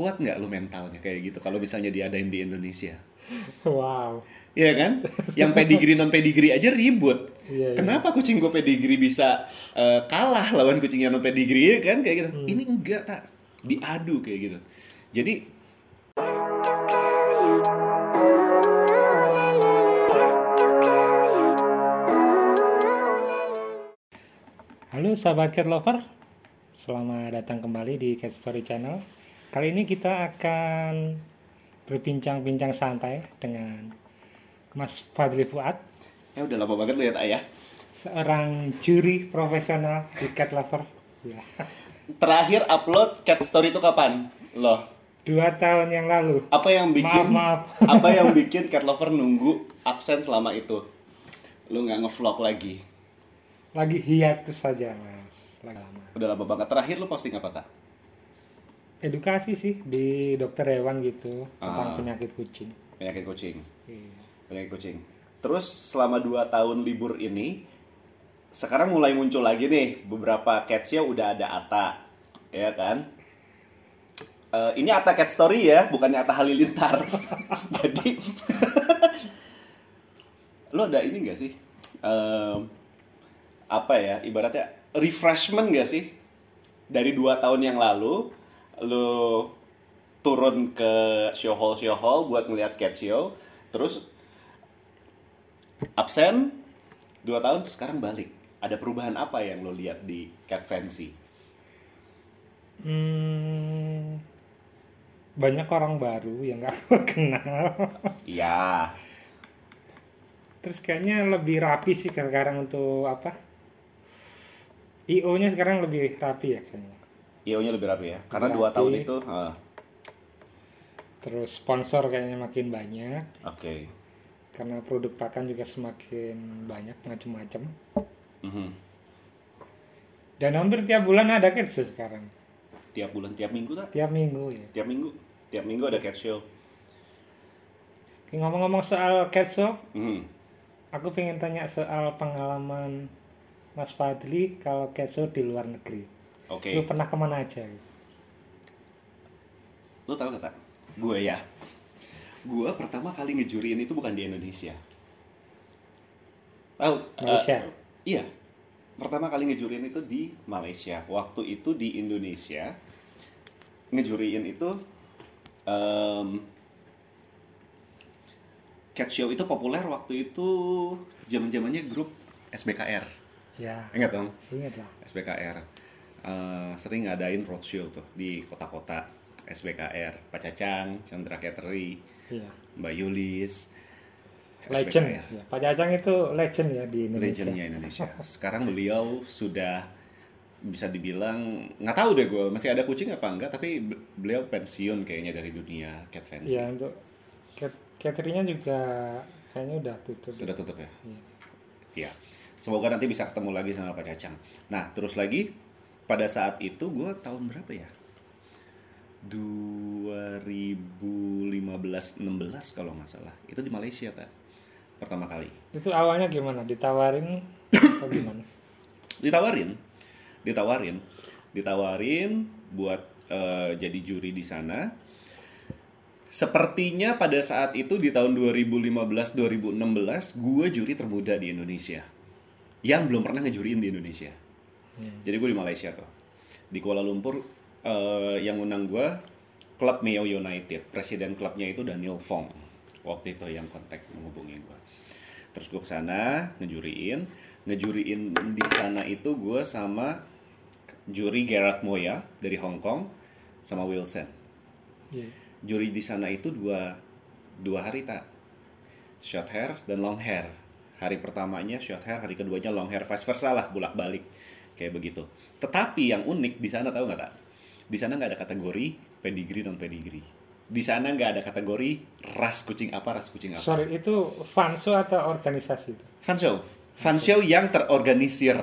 kuat nggak lu mentalnya kayak gitu kalau misalnya diadain di Indonesia Wow. Iya kan? Yang pedigree non pedigree aja ribut. Iya, iya. Kenapa kucing gue pedigree bisa eh, kalah lawan kucing yang non pedigree ya kan kayak gitu? Ini enggak tak diadu kayak gitu. Jadi Halo sahabat cat lover, selamat datang kembali di Cat Story Channel. Kali ini kita akan berbincang-bincang santai dengan Mas Fadli Fuad, ya udah lama banget lihat ayah. seorang juri profesional di cat lover. Ya. Terakhir upload cat story itu kapan? Loh, Dua tahun yang lalu. apa yang bikin Maaf, maaf. apa yang bikin cat lover nunggu absen selama itu? Lu nggak ngevlog lagi. Lagi hiatus saja mas. Lagi lama. Udah lama banget. Terakhir lu posting apa tak? Edukasi sih di dokter hewan gitu tentang Ah. penyakit kucing. Penyakit kucing. Iya. penyakit kucing. Terus selama 2 tahun libur ini, sekarang mulai muncul lagi nih beberapa cat show udah ada Ata, ya kan? Eh, ini Ata Cat Story ya, bukannya Ata Halilintar. Jadi, lo ada ini gak sih? Em, apa ya, ibaratnya refreshment gak sih? Dari dua tahun yang lalu, lo turun ke show hall show hall buat ngeliat cat show, terus absen dua tahun sekarang balik ada perubahan apa yang lo lihat di cat fancy Hmm, banyak orang baru yang nggak gue kenal. iya Terus kayaknya lebih rapi sih sekarang untuk apa? IO-nya sekarang lebih rapi ya kayaknya. Io nya lebih rapi ya karena dua tahun itu ah, Terus sponsor kayaknya makin banyak oke karena produk pakan juga semakin banyak macam-macam. Mhm. Dan hampir tiap bulan ada cat show sekarang. tiap bulan tiap minggu tak Tiap minggu ya. tiap minggu tiap minggu ada cat show Ngomong-ngomong soal cat show, Mhm. aku pengen tanya soal pengalaman Mas Fadli kalau cat show di luar negeri. Oke Lu pernah ke mana aja? lo tau gak tak gue ya gue pertama kali ngejuriin itu bukan di Indonesia tahu eh, Malaysia. Iya. Pertama kali ngejuriin itu di Malaysia. Waktu itu di Indonesia ngejuriin itu em, cat show itu populer waktu itu zaman-zamannya grup SBKR. Ya, Ingat dong? ingat lah. SBKR. Eh, sering ngadain roadshow tuh di kota-kota SBKR. Pak Cacang, Chandra Cateri, Iya. Mbak Yulis. Legend. SBKR Ya. Pak Jajang itu legend ya di Indonesia. legendnya Indonesia. Sekarang beliau sudah bisa dibilang nggak tahu deh gue masih ada kucing apa enggak tapi be- beliau pensiun kayaknya dari dunia cat fancy Iya, untuk cat- cateringnya juga kayaknya udah tutup. sudah tutup ya Iya. Iya semoga nanti bisa ketemu lagi sama Pak Cacang nah terus lagi pada saat itu gue tahun berapa ya? 2015-16 kalau nggak salah. Itu di Malaysia tak pertama kali. Itu awalnya gimana? Ditawarin atau gimana? ditawarin. Ditawarin. Ditawarin buat eh, jadi juri di sana. Sepertinya pada saat itu di tahun 2015 2016 gue juri termuda di Indonesia. Yang belum pernah ngejuriin di Indonesia jadi gue di Malaysia tuh. Di Kuala Lumpur eh, yang undang gue klub Meo United. Presiden klubnya itu Daniel Fong. Waktu itu yang kontak menghubungi gue terus gue ke sana ngejuriin. Ngejuriin di sana itu gue sama juri Gerard Moya dari Hong Kong sama Wilson. Iya. juri di sana itu dua dua hari tak short hair dan long hair. Hari pertamanya short hair hari keduanya long hair. Vice versa lah bolak balik kayak begitu tetapi yang unik di sana tahu nggak tak di sana nggak ada kategori pedigree non pedigree di sana nggak ada kategori ras kucing apa ras kucing apa Sorry, itu fun show atau organisasi itu? Fun show. Fun show yang terorganisir.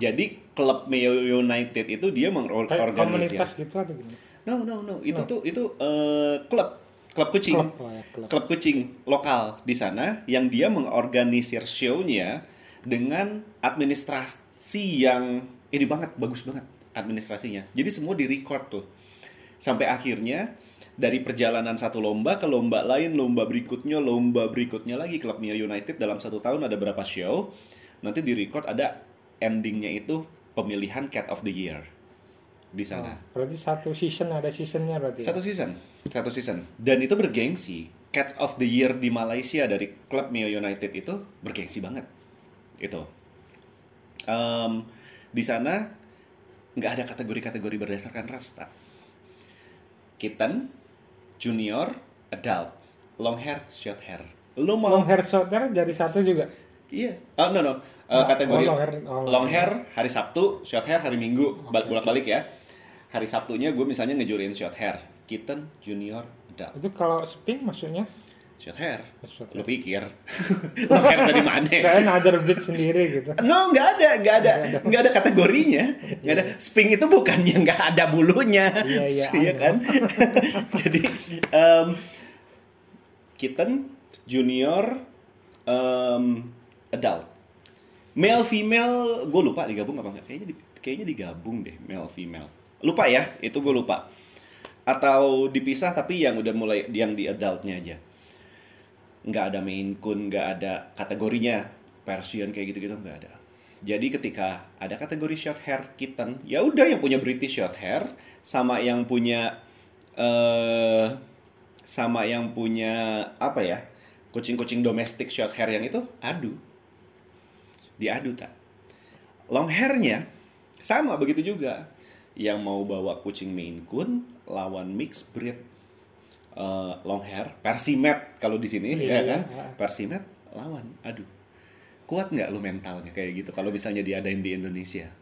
Jadi klub Mayo United itu dia mengorganisir. komunitas gitu atau gimana? No, no, no. Itu tuh itu eh, klub klub kucing. Klub, oh ya, klub. Klub kucing lokal di sana yang dia mengorganisir show-nya dengan administrasi yang ini banget, bagus banget administrasinya. Jadi semua di record tuh. sampai akhirnya dari perjalanan satu lomba ke lomba lain, lomba berikutnya, lomba berikutnya lagi klub Mio United dalam satu tahun ada berapa show. Nanti di record ada endingnya itu pemilihan Cat of the Year di sana. Oh, berarti satu season ada seasonnya berarti. ya? Satu season, satu season. Dan itu bergengsi. Cat of the Year di Malaysia dari klub Mio United itu bergengsi banget. Itu. Em, di sana nggak ada kategori-kategori berdasarkan ras, tak. Kitten, junior, adult, long hair, short hair. Lu mau Long hair short hair jadi satu juga. Iya. Oh, no, no. Uh, Oh, kategori oh, long hair. Oh, long hair hari Sabtu, short hair hari Minggu, bal- bolak-balik ya. Hari Sabtunya gue misalnya ngejurin short hair, kitten, junior, adult. Itu kalau spin maksudnya? Short hair. Lu pikir long hair dari mana? Kirain other beat sendiri gitu. No, nggak ada, nggak ada, nggak ada kategorinya, nggak ada. Sping itu bukannya nggak ada bulunya, Iya, iya, Iya ada. kan? Jadi em, kitten, junior, em, adult, male female, gue lupa digabung apa nggak? Kayaknya di- kayaknya digabung deh male female. Lupa ya, itu gue lupa. Atau dipisah tapi yang udah mulai yang di adultnya aja nggak ada main kun, nggak ada kategorinya Persian kayak gitu-gitu nggak ada. Jadi ketika ada kategori short hair kitten, ya udah yang punya British short hair sama yang punya eh sama yang punya apa ya kucing-kucing domestik short hair yang itu adu, diadu tak. Long hairnya sama begitu juga. Yang mau bawa kucing Maine Coon lawan mixed breed eh, long hair, Persimet kalau di sini Iya, ya iya, kan, iya. Persimet lawan, aduh, kuat nggak lu mentalnya kayak gitu kalau misalnya diadain di Indonesia,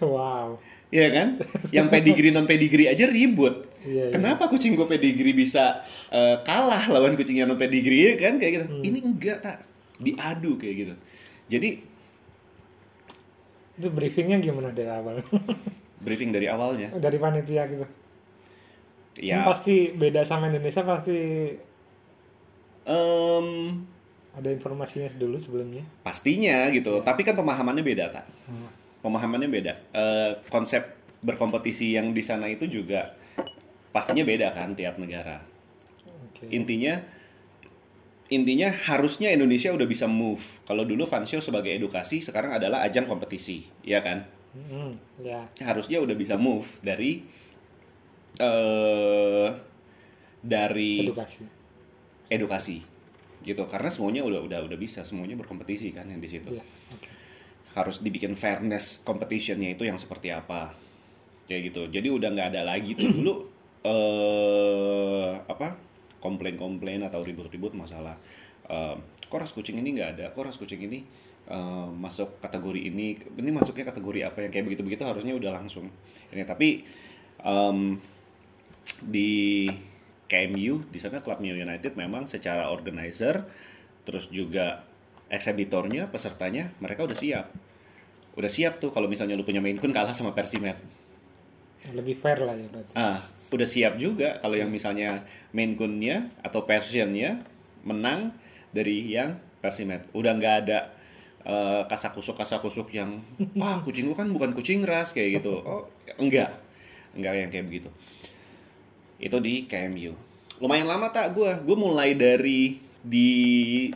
Wow. Iya kan? Yang pedigree non pedigree aja ribut. Iya, iya. Kenapa kucing gue pedigree bisa eh, kalah lawan kucing yang non pedigree ya kan kayak gitu? Hmm. Ini enggak tak diadu kayak gitu. Jadi Itu briefingnya gimana dari awal? briefing dari awalnya, dari panitia gitu. Ini ya pasti beda sama Indonesia pasti em, ada informasinya dulu sebelumnya. pastinya gitu. Tapi kan pemahamannya beda tak? Hmm. Pemahamannya beda. Eh, konsep berkompetisi yang di sana itu juga pastinya beda kan tiap negara. Oke. intinya intinya harusnya Indonesia udah bisa move kalau dulu fanshow sebagai edukasi sekarang adalah ajang kompetisi ya kan Hmm, ya. harusnya udah bisa move dari eh dari Edukasi. edukasi gitu karena semuanya udah udah udah bisa semuanya berkompetisi kan yang di situ Iya. Oke. harus dibikin fairness competitionnya itu yang seperti apa kayak gitu jadi udah nggak ada lagi tuh dulu eh apa komplain-komplain atau ribut-ribut masalah eh, kok ras kucing ini nggak ada kok ras kucing ini eh, masuk kategori ini ini masuknya kategori apa yang kayak begitu-begitu harusnya udah langsung ini tapi em, di KMU di sana Club Mio United memang secara organizer terus juga eksibitornya pesertanya mereka udah siap. Udah siap tuh kalau misalnya lu punya Maine Coon kalah sama Persimet. Lebih fair lah ya berarti. ah udah siap juga kalau yang misalnya Maine Coon-nya atau Persian-nya menang dari yang Persimet. Udah nggak ada eh, kasak-kusuk kasak-kusuk yang wah kucing lu kan bukan kucing ras kayak gitu. Oh enggak. Enggak yang kayak begitu itu di KMU lumayan lama tak gue gue mulai dari di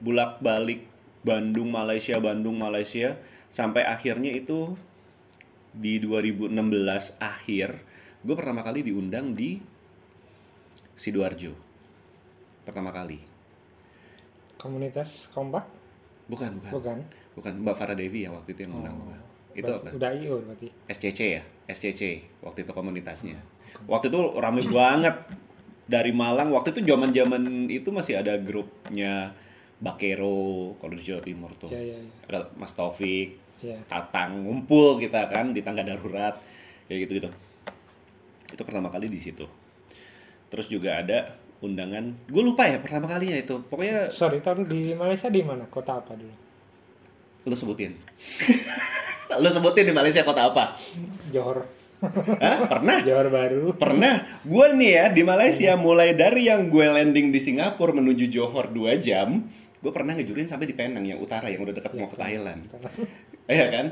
bulak balik Bandung Malaysia Bandung Malaysia sampai akhirnya itu di 2016 akhir gue pertama kali diundang di sidoarjo. Pertama kali. Komunitas kompak? bukan bukan. Bukan. bukan Mbak Farah Devi ya waktu itu yang undang gue itu apa? Udah IO berarti. SCC ya? SCC waktu itu komunitasnya. Waktu itu rame banget. Dari Malang waktu itu zaman zaman itu masih ada grupnya Bakero kalau di Jawa Timur tuh. Ya, ya, ya. ada Mas Taufik Ya. Tatang ngumpul kita kan di tangga darurat kayak gitu gitu itu pertama kali di situ. Terus juga ada undangan gue lupa ya pertama kalinya itu. Pokoknya Sorry, taruh di Malaysia di mana? Kota apa dulu? lu sebutin lu sebutin di Malaysia kota apa Johor. Hah? pernah Johor Baru. Pernah, gue nih ya di Malaysia mulai dari yang gue landing di Singapura menuju Johor 2 jam, gue pernah ngejurin sampai di Penang yang utara yang udah dekat mau ke Thailand. Iya kan?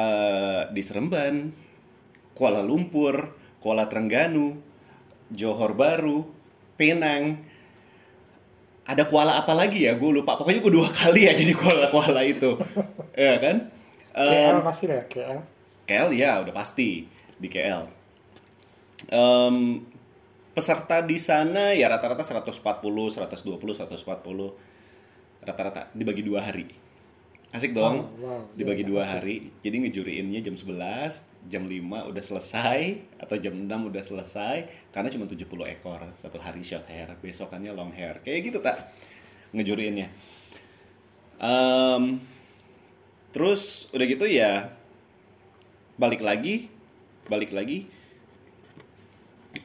Eh, di Seremban, Kuala Lumpur, Kuala Trengganu, Johor Baru, Penang. Ada kuala apa lagi ya? Gue lupa. Pokoknya gue dua kali aja di kuala-kuala itu. ya kan? KL pasti lah KL. KL ya udah pasti di KL. Em, peserta di sana ya rata-rata 140, 120, 140 rata-rata dibagi dua hari. Asik dong. Oh, wow. Dibagi Iya, dua hari. Jadi ngejuriinnya jam 11, jam 5 udah selesai atau jam 6 udah selesai karena cuma 70 ekor satu hari short hair, besokannya long hair. Kayak gitu tak ngejuriinnya. Em, terus udah gitu ya balik lagi balik lagi.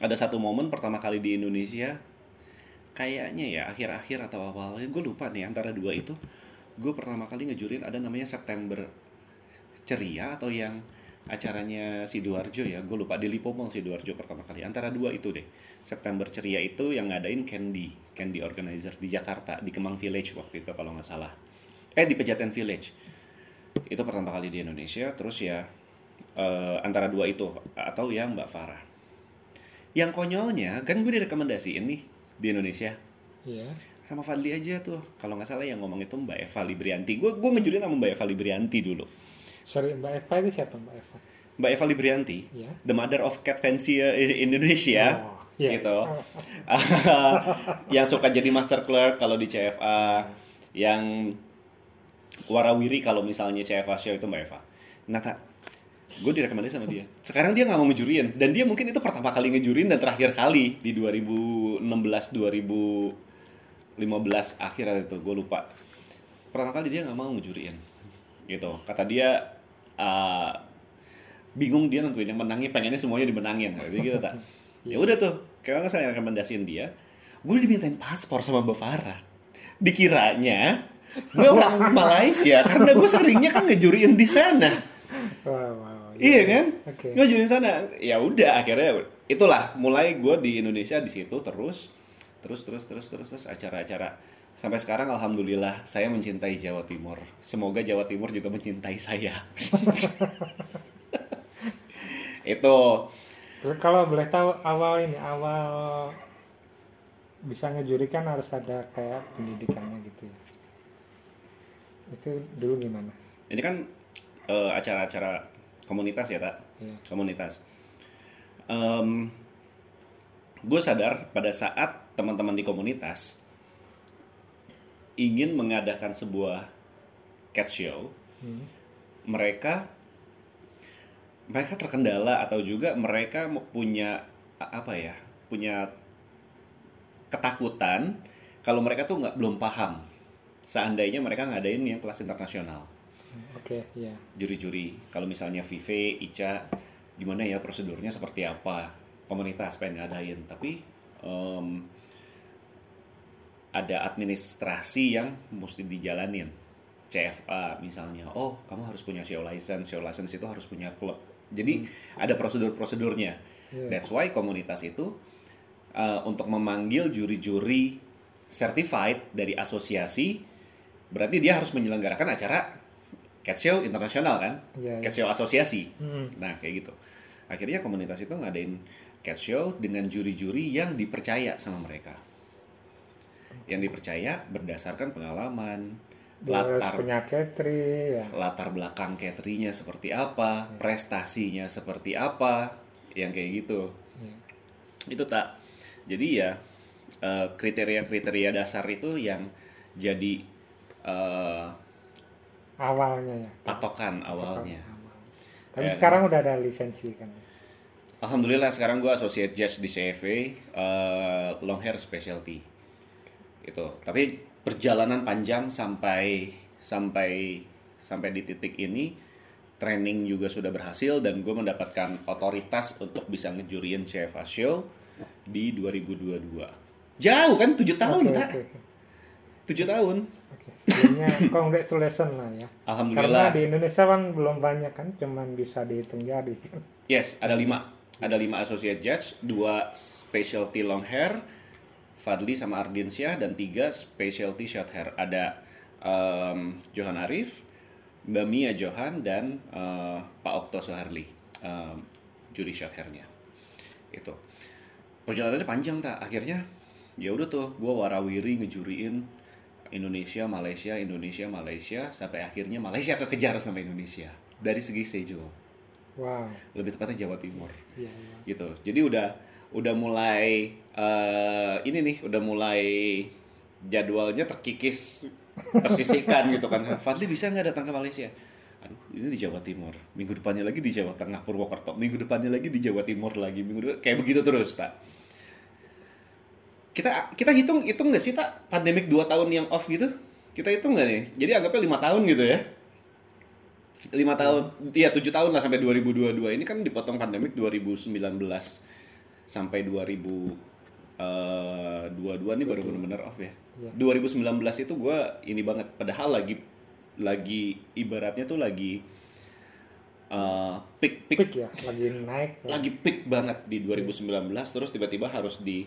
Ada satu momen pertama kali di Indonesia kayaknya ya akhir-akhir atau awal-awal gue lupa nih antara dua itu. Gue pertama kali ngejurin ada namanya September Ceria atau yang acaranya Sidoarjo ya gue lupa di Lipo Mall Sidoarjo pertama kali. Antara dua itu deh September Ceria itu yang ngadain Candy Candy Organizer di Jakarta di Kemang Village waktu itu kalau nggak salah. Eh di Pejaten Village itu pertama kali di Indonesia terus ya eh, antara dua itu atau yang Mbak Farah yang konyolnya kan gue direkomendasiin nih di Indonesia Iya. sama Fadli aja tuh kalau nggak salah yang ngomong itu Mbak Eva Librianti gue gue ngejurin sama Mbak Eva Librianti dulu Sorry, Mbak Eva itu siapa Mbak Eva? Mbak Eva Librianti Iya. the mother of cat fancier in Indonesia Oh, iya. gitu yang suka jadi master clerk kalau di CFA yang warawiri kalau misalnya CFA show itu Mbak Eva. Nah tak gue direkomendasi sama dia. Sekarang dia nggak mau ngejuriin dan dia mungkin itu pertama kali ngejuriin dan terakhir kali di 2016 2015 akhir itu gue lupa. Pertama kali dia nggak mau ngejuriin gitu. Kata dia uh, bingung dia nentuin yang menangnya pengennya semuanya dimenangin. Jadi gitu tak ya udah tuh kalau saya rekomendasiin dia. Gue dimintain paspor sama Mbak Farah. Dikiranya gue orang Malaysia karena gue seringnya kan ngejuriin di sana. Wow, wow. iya kan? Oke. ngejuriin sana. Ya udah akhirnya itulah mulai gue di Indonesia di situ terus terus terus terus terus terus acara-acara. Sampai sekarang alhamdulillah saya mencintai Jawa Timur. Semoga Jawa Timur juga mencintai saya. Itu. Kalau boleh tahu awal ini, awal bisa ngejuri kan harus ada kayak pendidikannya gitu ya. Itu dulu gimana? ini kan eh, acara-acara komunitas ya tak Iya. komunitas gue sadar pada saat teman-teman di komunitas ingin mengadakan sebuah cat show Hmm. mereka mereka terkendala atau juga mereka punya apa ya punya ketakutan kalau mereka tuh nggak belum paham seandainya mereka ngadain yang kelas internasional. Oke, iya. juri-juri. Kalau misalnya Vive, Ica gimana ya prosedurnya seperti apa? Komunitas pengen ngadain. Tapi em, ada administrasi yang mesti dijalanin. CFA misalnya oh kamu harus punya show license. Show license itu harus punya klub. Jadi ada prosedur-prosedurnya. Iya. that's why komunitas itu uh, untuk memanggil juri-juri certified dari asosiasi berarti dia harus menyelenggarakan acara cat show internasional kan? Iya, cat show asosiasi. Hmm. nah kayak gitu. Akhirnya komunitas itu ngadain cat show dengan juri-juri yang dipercaya sama mereka. Yang dipercaya berdasarkan pengalaman latar punya catering ya. latar belakang cateringnya seperti apa prestasinya seperti apa yang kayak gitu. Iya. itu tak. Jadi ya eh, kriteria-kriteria dasar itu yang jadi eh, Awalnya ya. patokan awalnya Awal. Tapi Ya. sekarang udah ada lisensi kan. Alhamdulillah sekarang gue associate judge di CFA eh, long hair specialty itu tapi perjalanan panjang sampai sampai sampai di titik ini training juga sudah berhasil dan gue mendapatkan otoritas untuk bisa ngejuriin CFA show di 2022 jauh kan tujuh tahun Oke, tak oke. Tujuh tahun Oke, sebelumnya congratulations lah ya. Karena Alhamdulillah di Indonesia kan belum banyak kan, cuman bisa dihitung jari kan. Yes, ada lima. Ada lima associate judge, dua specialty long hair, Fadli sama Ardiansyah, dan tiga specialty short hair. Ada em, Johan Arif, Mbak Mia Johan, dan eh, Pak Okto Soharli, em, juri short hairnya. itu perjalanannya panjang tak akhirnya ya udah tuh gue warawiri ngejuriin Indonesia Malaysia Indonesia Malaysia sampai akhirnya Malaysia kekejar sama Indonesia. Dari segi schedule wow. Lebih tepatnya Jawa Timur. Iya iya. Gitu. Jadi udah udah mulai eh, ini nih udah mulai jadwalnya terkikis tersisihkan gitu kan. Fadli bisa nggak datang ke Malaysia? Aduh ini di Jawa Timur. Minggu depannya lagi di Jawa Tengah Purwokerto. Minggu depannya lagi di Jawa Timur lagi. Minggu depan kayak begitu terus tak kita kita hitung hitung nggak sih tak pandemik 2 tahun yang off gitu? Kita hitung nggak nih? Jadi anggapnya lima tahun gitu ya? Lima tahun iya tujuh tahun lah sampai 2022 ini kan dipotong pandemik 2019 sampai 2022 nih baru benar-benar off ya? Iya. 2019 itu gue ini banget. Padahal lagi lagi ibaratnya tuh lagi uh, peak peak. Peak ya? Lagi naik ya. lagi peak banget di 2019 terus tiba-tiba harus di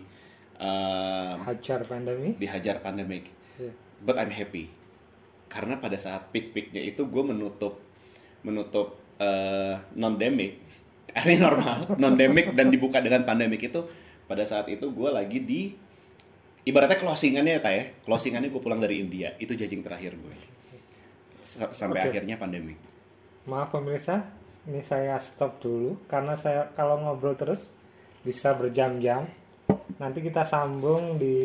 hajar pandemi? dihajar pandemik Iya. but I'm happy. Karena pada saat peak-peaknya itu gue menutup menutup uh, non-demic. Ini normal. Non-demic dan dibuka dengan pandemik itu pada saat itu gue lagi di ibaratnya closingannya ya ya. Closingannya gue pulang dari India. Itu jajing terakhir gue Sa- sampai Oke. akhirnya pandemik maaf pemirsa. Ini saya stop dulu. Karena saya kalau ngobrol terus bisa berjam-jam nanti kita sambung di